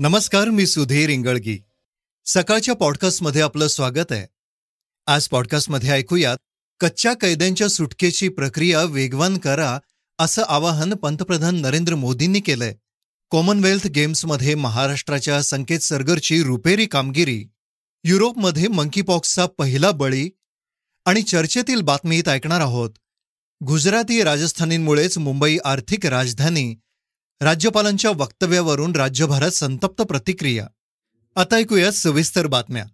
नमस्कार मी सुधीर इंगळगी. सकाळच्या पॉडकास्टमध्ये आपलं स्वागत आहे. आज पॉडकास्टमध्ये ऐकूयात कच्च्या कैद्यांच्या सुटकेची प्रक्रिया वेगवान करा असं आवाहन पंतप्रधान नरेंद्र मोदींनी केलंय. कॉमनवेल्थ गेम्समध्ये महाराष्ट्राच्या संकेत सरगरची रुपेरी कामगिरी युरोपमध्ये मंकीपॉक्सचा पहिला बळी आणि चर्चेतील बातमीत ऐकणार आहोत. गुजराती राजस्थानींमुळेच मुंबई आर्थिक राजधानी राज्यपालांच्या वक्तव्यावरून राज्यभरात संतप्त प्रतिक्रिया. आता ऐकूयात सविस्तर बातम्या.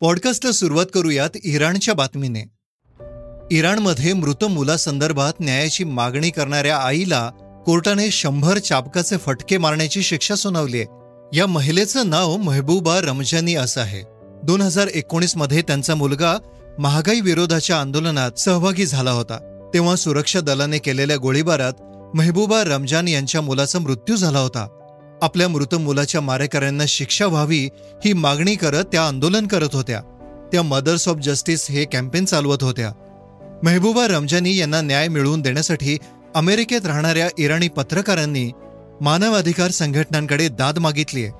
पॉडकास्टला सुरुवात करूयात इराणच्या बातमीने. इराणमध्ये मृत मुलासंदर्भात न्यायाची मागणी करणाऱ्या आईला कोर्टाने शंभर चाबकाचे फटके मारण्याची शिक्षा सुनावली आहे. या महिलेचं नाव महबूबा रमजानी असं आहे. दोन हजार एकोणीसमध्ये त्यांचा मुलगा महागाई विरोधाच्या आंदोलनात सहभागी झाला होता. तेव्हा सुरक्षा दलाने केलेल्या गोळीबारात मेहबूबा रमजान यांच्या मुलाचा मृत्यू झाला होता. आपल्या मृत मुलाच्या मारेकऱ्यांना शिक्षा व्हावी ही मागणी करत त्या आंदोलन करत होत्या. त्या मदर्स ऑफ जस्टिस हे कॅम्पेन चालवत होत्या. मेहबूबा रमजानी यांना न्याय मिळवून देण्यासाठी अमेरिकेत राहणाऱ्या इराणी पत्रकारांनी मानवाधिकार संघटनांकडे दाद मागितलीय.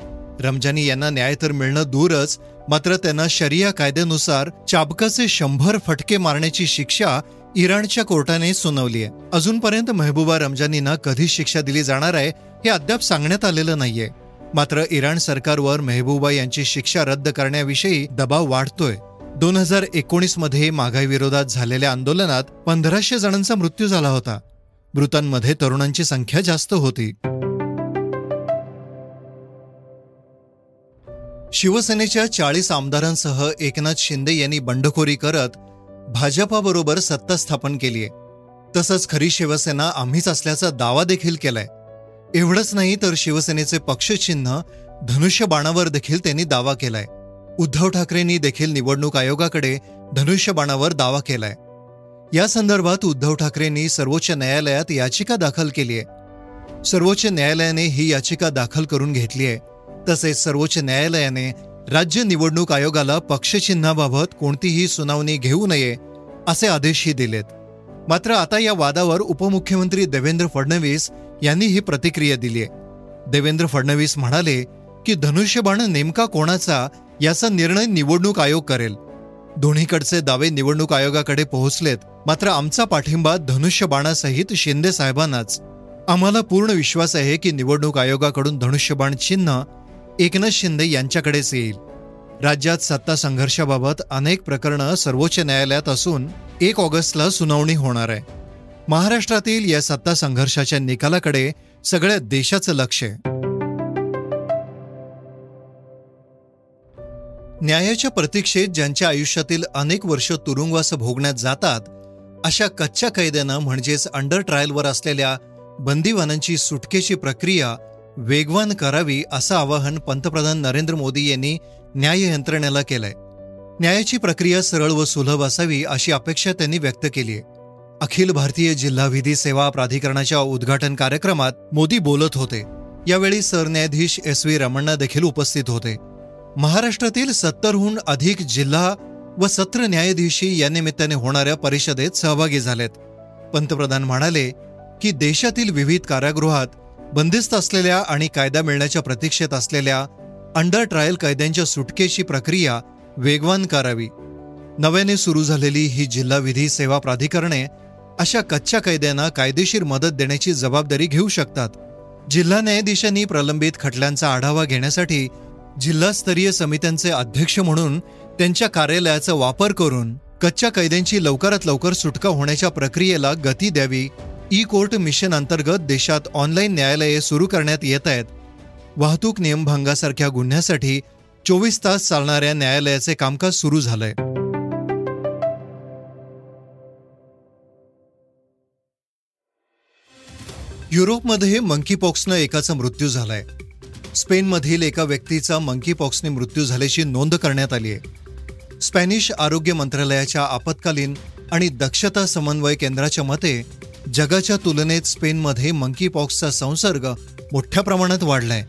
रमजानी यांना न्याय तर मिळणं दूरच मात्र त्यांना शरिया कायद्यानुसार चाबकाचे शंभर फटके मारण्याची शिक्षा इराणच्या कोर्टाने सुनावली आहे. अजूनपर्यंत मेहबूबा रमजानींना कधी शिक्षा दिली जाणार आहे हे अद्याप सांगण्यात आलेलं नाहीये. मात्र इराण सरकारवर मेहबूबा यांची शिक्षा रद्द करण्याविषयी दबाव वाढतोय. दोन हजार एकोणीसमध्ये महागाई विरोधात झालेल्या आंदोलनात पंधराशे जणांचा मृत्यू झाला होता. मृतांमध्ये तरुणांची संख्या जास्त होती. शिवसेनेच्या चाळीस आमदारांसह एकनाथ शिंदे यांनी बंडखोरी करत भाजपाबरोबर सत्ता स्थापन केलीय तसंच खरी शिवसेना आम्हीच असल्याचा दावा देखील केलाय. एवढंच नाही तर शिवसेनेचे पक्षचिन्ह धनुष्यबाणावर देखील त्यांनी दावा केलाय. उद्धव ठाकरेंनी देखील निवडणूक आयोगाकडे धनुष्यबाणावर दावा केलाय. या संदर्भात उद्धव ठाकरेंनी सर्वोच्च न्यायालयात याचिका दाखल केली आहे. सर्वोच्च न्यायालयाने ही याचिका दाखल करून घेतली आहे. तसेच सर्वोच्च न्यायालयाने राज्य निवडणूक आयोगाला पक्षचिन्हाबाबत कोणतीही सुनावणी घेऊ नये असे आदेशही दिलेत. मात्र आता या वादावर उपमुख्यमंत्री देवेंद्र फडणवीस यांनी ही प्रतिक्रिया दिली आहे. देवेंद्र फडणवीस म्हणाले की धनुष्यबाण नेमका कोणाचा याचा निर्णय निवडणूक आयोग करेल. दोन्हीकडचे दावे निवडणूक आयोगाकडे पोहोचलेत मात्र आमचा पाठिंबा धनुष्यबाणासहित शिंदे साहेबांनाच. आम्हाला पूर्ण विश्वास आहे की निवडणूक आयोगाकडून धनुष्यबाण चिन्ह एकनाथ शिंदे यांच्याकडेच येईल. राज्यात सत्ता संघर्षाबाबत अनेक प्रकरणं सर्वोच्च न्यायालयात असून एक ऑगस्टला सुनावणी होणार आहे. महाराष्ट्रातील या सत्ता संघर्षाच्या निकालाकडे सगळ्या देशाचं लक्ष आहे. न्यायाच्या प्रतीक्षेत ज्यांच्या आयुष्यातील अनेक वर्ष तुरुंगवास भोगण्यात जातात अशा कच्च्या कैद्यांना म्हणजेच अंडर ट्रायलवर असलेल्या बंदीवानांची सुटकेची प्रक्रिया वेगवान करावी असं आवाहन पंतप्रधान नरेंद्र मोदी यांनी न्याय यंत्रणेला केलंय. न्यायाची प्रक्रिया सरळ व सुलभ असावी अशी अपेक्षा त्यांनी व्यक्त केली आहे अखिल भारतीय जिल्हा विधी सेवा प्राधिकरणाच्या उद्घाटन कार्यक्रमात मोदी बोलत होते. यावेळी सरन्यायाधीश एस व्ही रमण्णा देखील उपस्थित होते. महाराष्ट्रातील सत्तरहून अधिक जिल्हा व सत्र न्यायाधीशी या निमित्ताने होणाऱ्या परिषदेत सहभागी झालेत. पंतप्रधान म्हणाले की देशातील विविध कारागृहात बंदिस्त असलेल्या आणि कायदा मिळण्याच्या प्रतीक्षेत असलेल्या अंडर ट्रायल कैद्यांच्या सुटकेची प्रक्रिया वेगवान करावी. नव्याने सुरू झालेली ही जिल्हा विधी सेवा प्राधिकरणे अशा कच्च्या कैद्यांना कायदेशीर मदत देण्याची जबाबदारी घेऊ शकतात. जिल्हा न्यायाधीशांनी प्रलंबित खटल्यांचा आढावा घेण्यासाठी जिल्हास्तरीय समित्यांचे अध्यक्ष म्हणून त्यांच्या कार्यालयाचा वापर करून कच्च्या कैद्यांची लवकरात लवकर सुटका होण्याच्या प्रक्रियेला गती द्यावी ई कोर्ट मिशन अंतर्गत देशात ऑनलाईन न्यायालये सुरू करण्यात येत आहेत. वाहतूक नियमभंगासारख्या गुन्ह्यासाठी चोवीस तास चालणाऱ्या न्यायालयाचे कामकाज सुरू झालंय. युरोपमध्ये मंकीपॉक्सनं एकाचा मृत्यू झालाय. स्पेनमधील एका व्यक्तीचा मंकीपॉक्सने मृत्यू झाल्याची नोंद करण्यात आली आहे. स्पॅनिश आरोग्य मंत्रालयाच्या आपत्कालीन आणि दक्षता समन्वय केंद्राच्या मते जगाच्या तुलनेत स्पेनमध्ये मंकीपॉक्सचा संसर्ग मोठ्या प्रमाणात वाढलाय.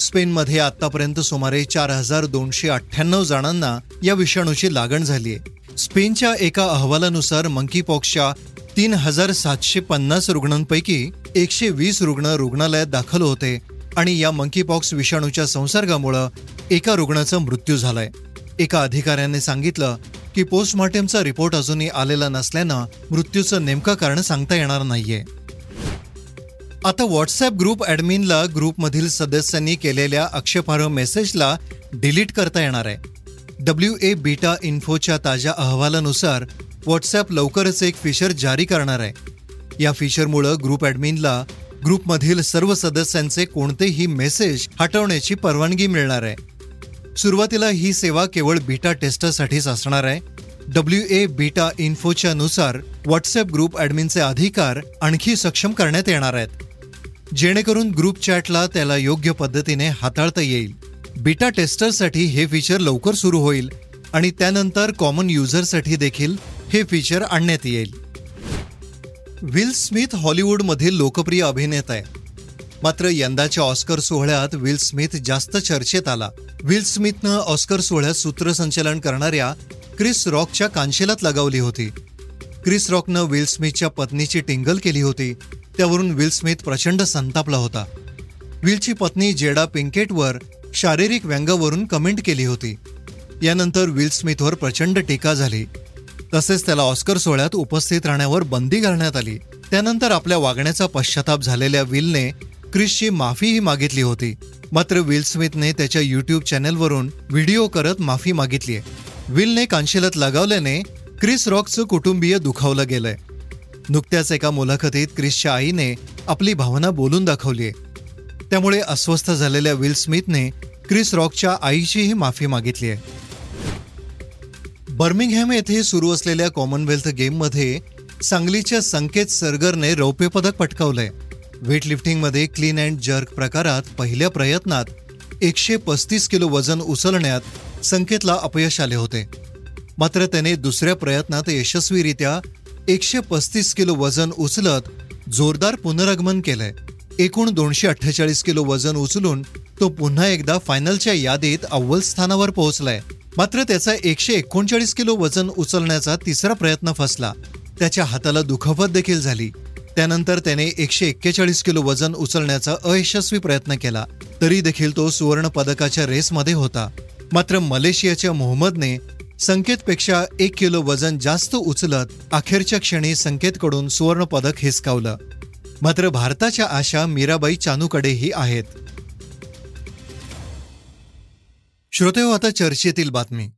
स्पेनमध्ये आतापर्यंत सुमारे चार हजार दोनशे अठ्ठ्याण्णव जणांना या विषाणूची लागण झाली आहे. स्पेनच्या एका अहवालानुसार मंकीपॉक्सच्या तीन हजार सातशे पन्नास रुग्णांपैकी एकशे वीस रुग्ण रुग्णालयात दाखल होते आणि या मंकीपॉक्स विषाणूच्या संसर्गामुळं एका रुग्णाचा मृत्यू झालाय. एका अधिकाऱ्याने सांगितलं की पोस्टमॉर्टेमचा रिपोर्ट अजूनही आलेला नसल्यानं मृत्यूचं नेमकं कारण सांगता येणार नाहीये. आता व्हॉट्सअप ग्रुप ॲडमिनला ग्रुपमधील सदस्यांनी केलेल्या आक्षेपार्ह मेसेजला डिलीट करता येणार आहे. डब्ल्यू ए बीटा इन्फोच्या ताज्या अहवालानुसार व्हॉट्सॲप लवकरच एक फीचर जारी करणार आहे. या फीचरमुळं ग्रुप ॲडमिनला ग्रुपमधील सर्व सदस्यांचे कोणतेही मेसेज हटवण्याची परवानगी मिळणार आहे. सुरुवातीला ही सेवा केवळ बीटा टेस्टरसाठीच असणार आहे. डब्ल्यू ए बीटा इन्फोच्या नुसार व्हॉट्सअप ग्रुप ॲडमिनचे अधिकार आणखी सक्षम करण्यात येणार आहेत. जेणेकरून ग्रुप चॅटला त्याला योग्य पद्धतीने हाताळता येईल. बीटा टेस्टरसाठी हे फीचर लवकर सुरू होईल आणि त्यानंतर कॉमन युजरसाठी देखील हे फीचर आणण्यात येईल. विल स्मिथ हॉलिवूडमधील लोकप्रिय अभिनेता आहे. मात्र यंदाच्या ऑस्कर सोहळ्यात विल स्मिथ जास्त चर्चेत आला. विल स्मिथनं ऑस्कर सोहळ्यात सूत्रसंचालन करणाऱ्या क्रिस रॉकच्या कांशेलात लगावली होती. क्रिस रॉकनं विल स्मिथच्या पत्नीची टिंगल केली होती. त्यावरून विल स्मिथ प्रचंड संतापला होता. विलची पत्नी जेडा पिंकेटवर शारीरिक व्यंगावरून कमेंट केली होती. यानंतर विल स्मिथवर प्रचंड टीका झाली. तसेच त्याला ऑस्कर सोहळ्यात उपस्थित राहण्यावर बंदी घालण्यात आली. त्यानंतर आपल्या वागण्याचा पश्चाताप झालेल्या विलने क्रिसची माफीही मागितली होती. मात्र विल स्मिथने त्याच्या युट्यूब चॅनेलवरून व्हिडिओ करत माफी मागितली आहे विलने कांशिलात लगावल्याने क्रिस रॉकचं कुटुंबीय दुखावलं गेलंय. नुकत्याच एका मुलाखतीत क्रिसच्या आईने आपली भावना बोलून दाखवली आहे त्यामुळे अस्वस्थ झालेल्या विल स्मिथने क्रिस रॉकच्या आईचीही माफी मागितली आहे बर्मिंगहॅम येथे सुरू असलेल्या कॉमनवेल्थ गेममध्ये सांगलीच्या संकेत सरगरने रौप्य पदक पटकावलंय. वेटलिफ्टिंगमध्ये क्लीन अँड जर्क प्रकारात पहिल्या प्रयत्नात एकशे पस्तीस किलो वजन उचलण्यात संकेतला अपयश आले होते. मात्र त्याने दुसऱ्या प्रयत्नात यशस्वीरित्या एकशे पस्तीस किलो वजन उचलत जोरदार पुनरागमन केलंय. एकूण दोनशे अठ्ठेचाळीस किलो वजन उचलून तो पुन्हा एकदा फायनलच्या यादीत अव्वल स्थानावर पोहोचलाय. मात्र त्याचा एकशे एकोणचाळीस किलो वजन उचलण्याचा तिसरा प्रयत्न फसला. त्याच्या हाताला दुखापत देखील झाली. त्यानंतर त्याने एकशे एक्केचाळीस किलो वजन उचलण्याचा अयशस्वी प्रयत्न केला. तरी देखील तो सुवर्ण पदकाच्या रेसमध्ये होता. मात्र मलेशियाच्या मोहम्मदने संकेतपेक्षा एक किलो वजन जास्त उचलत अखेरच्या क्षणी संकेतकडून सुवर्ण पदक हिसकावलं. मात्र भारताच्या आशा मीराबाई चानूकडेही आहेत. श्रोतेहो आता चर्चेतील बातमी.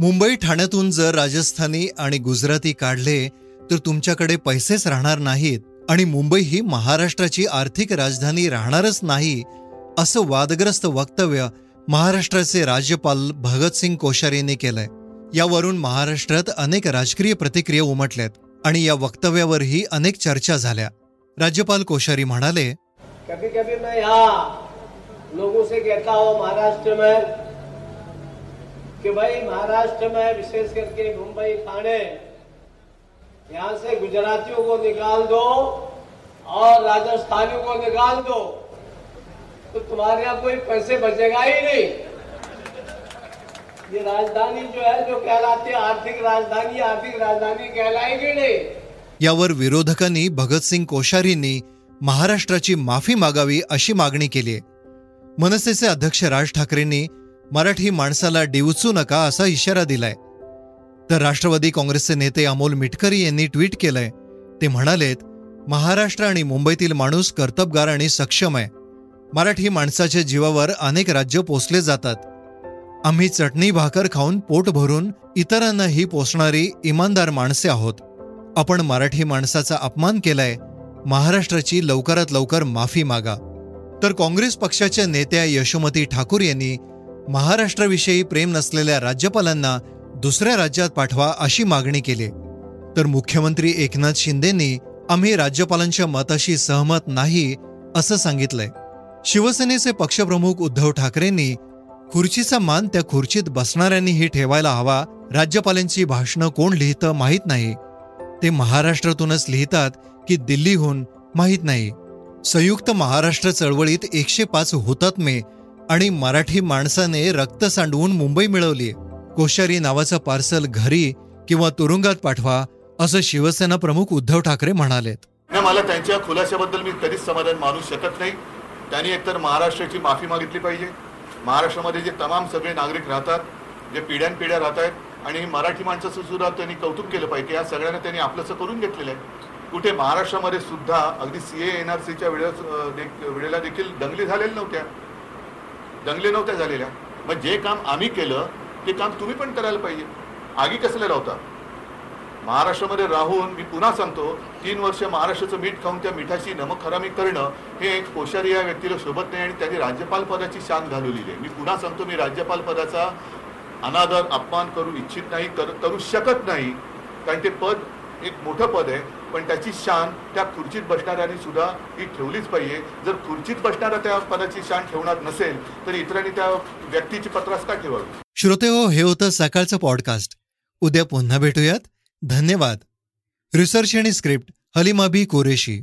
मुंबई ठाण्यातून जर राजस्थानी आणि गुजराती काढले तर तुमच्याकडे पैसेच राहणार नाहीत आणि मुंबई ही महाराष्ट्राची आर्थिक राजधानी राहणारच नाही असं वादग्रस्त वक्तव्य महाराष्ट्राचे राज्यपाल भगतसिंग कोश्यारीने केलंय. यावरून महाराष्ट्रात अनेक राजकीय प्रतिक्रिया उमटल्यात आणि या वक्तव्यावरही अनेक चर्चा झाल्या. राज्यपाल कोश्यारी म्हणाले कभी कभी मैं यहाँ लोगों से कहता हूँ महाराष्ट्र में कि भाई महाराष्ट्र में विशेष करके मुंबई ठाणे यहाँ से गुजरातियों को निकाल दो और राजस्थानियों को निकाल दो। तो तुम्हारे यहाँ कोई पैसे बचेगा ही नहीं। ये राजधानी जो है जो कहलाती है आर्थिक राजधानी आर्थिक राजधानी कहलाएगी नहीं। यावर विरोधकांनी भगतसिंग कोश्यारींनी महाराष्ट्राची माफी मागावी अशी मागणी केली आहे. मनसेचे अध्यक्ष राज ठाकरेंनी मराठी माणसाला डिवचू नका असा इशारा दिलाय. तर राष्ट्रवादी काँग्रेसचे नेते अमोल मिटकरी यांनी ट्विट केलंय. ते म्हणालेत महाराष्ट्र आणि मुंबईतील माणूस कर्तबगार आणि सक्षम आहे. मराठी माणसाच्या जीवावर अनेक राज्य पोचले जातात. आम्ही चटणी भाकर खाऊन पोट भरून इतरांनाही पोचणारी इमानदार माणसे आहोत. आपण मराठी माणसाचा अपमान केलाय. महाराष्ट्राची लवकरात लवकर माफी मागा. तर काँग्रेस पक्षाच्या नेत्या यशोमती ठाकूर यांनी महाराष्ट्राविषयी प्रेम नसलेल्या राज्यपालांना दुसऱ्या राज्यात पाठवा अशी मागणी केली. तर मुख्यमंत्री एकनाथ शिंदेंनी आम्ही राज्यपालांच्या मताशी सहमत नाही असं सांगितलंय. शिवसेनेचे पक्षप्रमुख उद्धव ठाकरेंनी खुर्चीचा मान त्या खुर्चीत बसणाऱ्यांनीही ठेवायला हवा राज्यपालांची भाषणं कोण लिहितं माहीत नाही. ते महाराष्ट्रातूनच लिहितात की दिल्लीहून माहीत नाही. संयुक्त महाराष्ट्र चळवळीत एकशे पाच हुतात्मे आणि मराठी माणसाने रक्त सांडवून मुंबई मिळवली कोश्यारी नावाचं पार्सल घरी किंवा तुरुंगात पाठवा असं शिवसेना प्रमुख उद्धव ठाकरे म्हणालेत. नाही मला त्यांच्या खुलाशाबद्दल मी कधीच समाधान मानू शकत नाही. त्यांनी एकतर महाराष्ट्राची माफी मागितली पाहिजे. महाराष्ट्रामध्ये जे तमाम सगळे नागरिक राहतात जे पिढ्यानपिढ्या राहत आहेत आणि मराठी माणसाचं सुद्धा त्यांनी कौतुक केलं पाहिजे या सगळ्यांना त्यांनी आपलंसं करून घेतलेलं आहे. कुठे महाराष्ट्रामध्ये सुद्धा अगदी सी ए एन आर सीच्या वेळेस वेळेला देखील दंगली झालेल्या नव्हत्या. दंगली नव्हत्या झालेल्या. मग जे काम आम्ही केलं ते काम तुम्ही पण करायला पाहिजे. आगी कसले लावता? महाराष्ट्रामध्ये राहून मी पुन्हा सांगतो तीन वर्ष महाराष्ट्राचं मीठ खाऊन त्या मिठाची नमकखरामी करणं हे एक कोश्यारी या व्यक्तीला शोभत नाही आणि त्यांनी राज्यपाल पदाची शान घालवलेली आहे. मी पुन्हा सांगतो मी राज्यपाल पदाचा अनादर अपमान करू इच्छित नाही कर करू शकत नाही. कारण ते पद एक मोठं पद आहे पण त्याची शान त्या खुर्चीत बसणाऱ्यांनी सुद्धा ही ठेवलीच पाहिजे. जर खुर्चीत बसणारा त्या पदाची शान ठेवणार नसेल तर इतरांनी त्या व्यक्तीची पत्रास का ठेवावी? श्रोते हो हे होतं सकाळचं पॉडकास्ट उद्या पुन्हा भेटूयात. धन्यवाद. रिसर्च आणि स्क्रिप्ट हलिमाबी कोरेशी.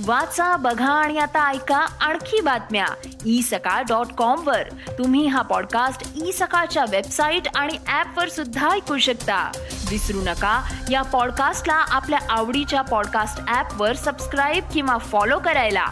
वाचा बघा आणि आता ऐका आणखी बातम्या. ई सकाळ डॉट कॉम वर. तुम्ही हा पॉडकास्ट ई सकाळच्या वेबसाईट आणि ऍप वर सुद्धा ऐकू शकता. विसरू नका या पॉडकास्टला आपल्या आवडीच्या पॉडकास्ट ऍप वर सबस्क्राईब किंवा फॉलो करायला.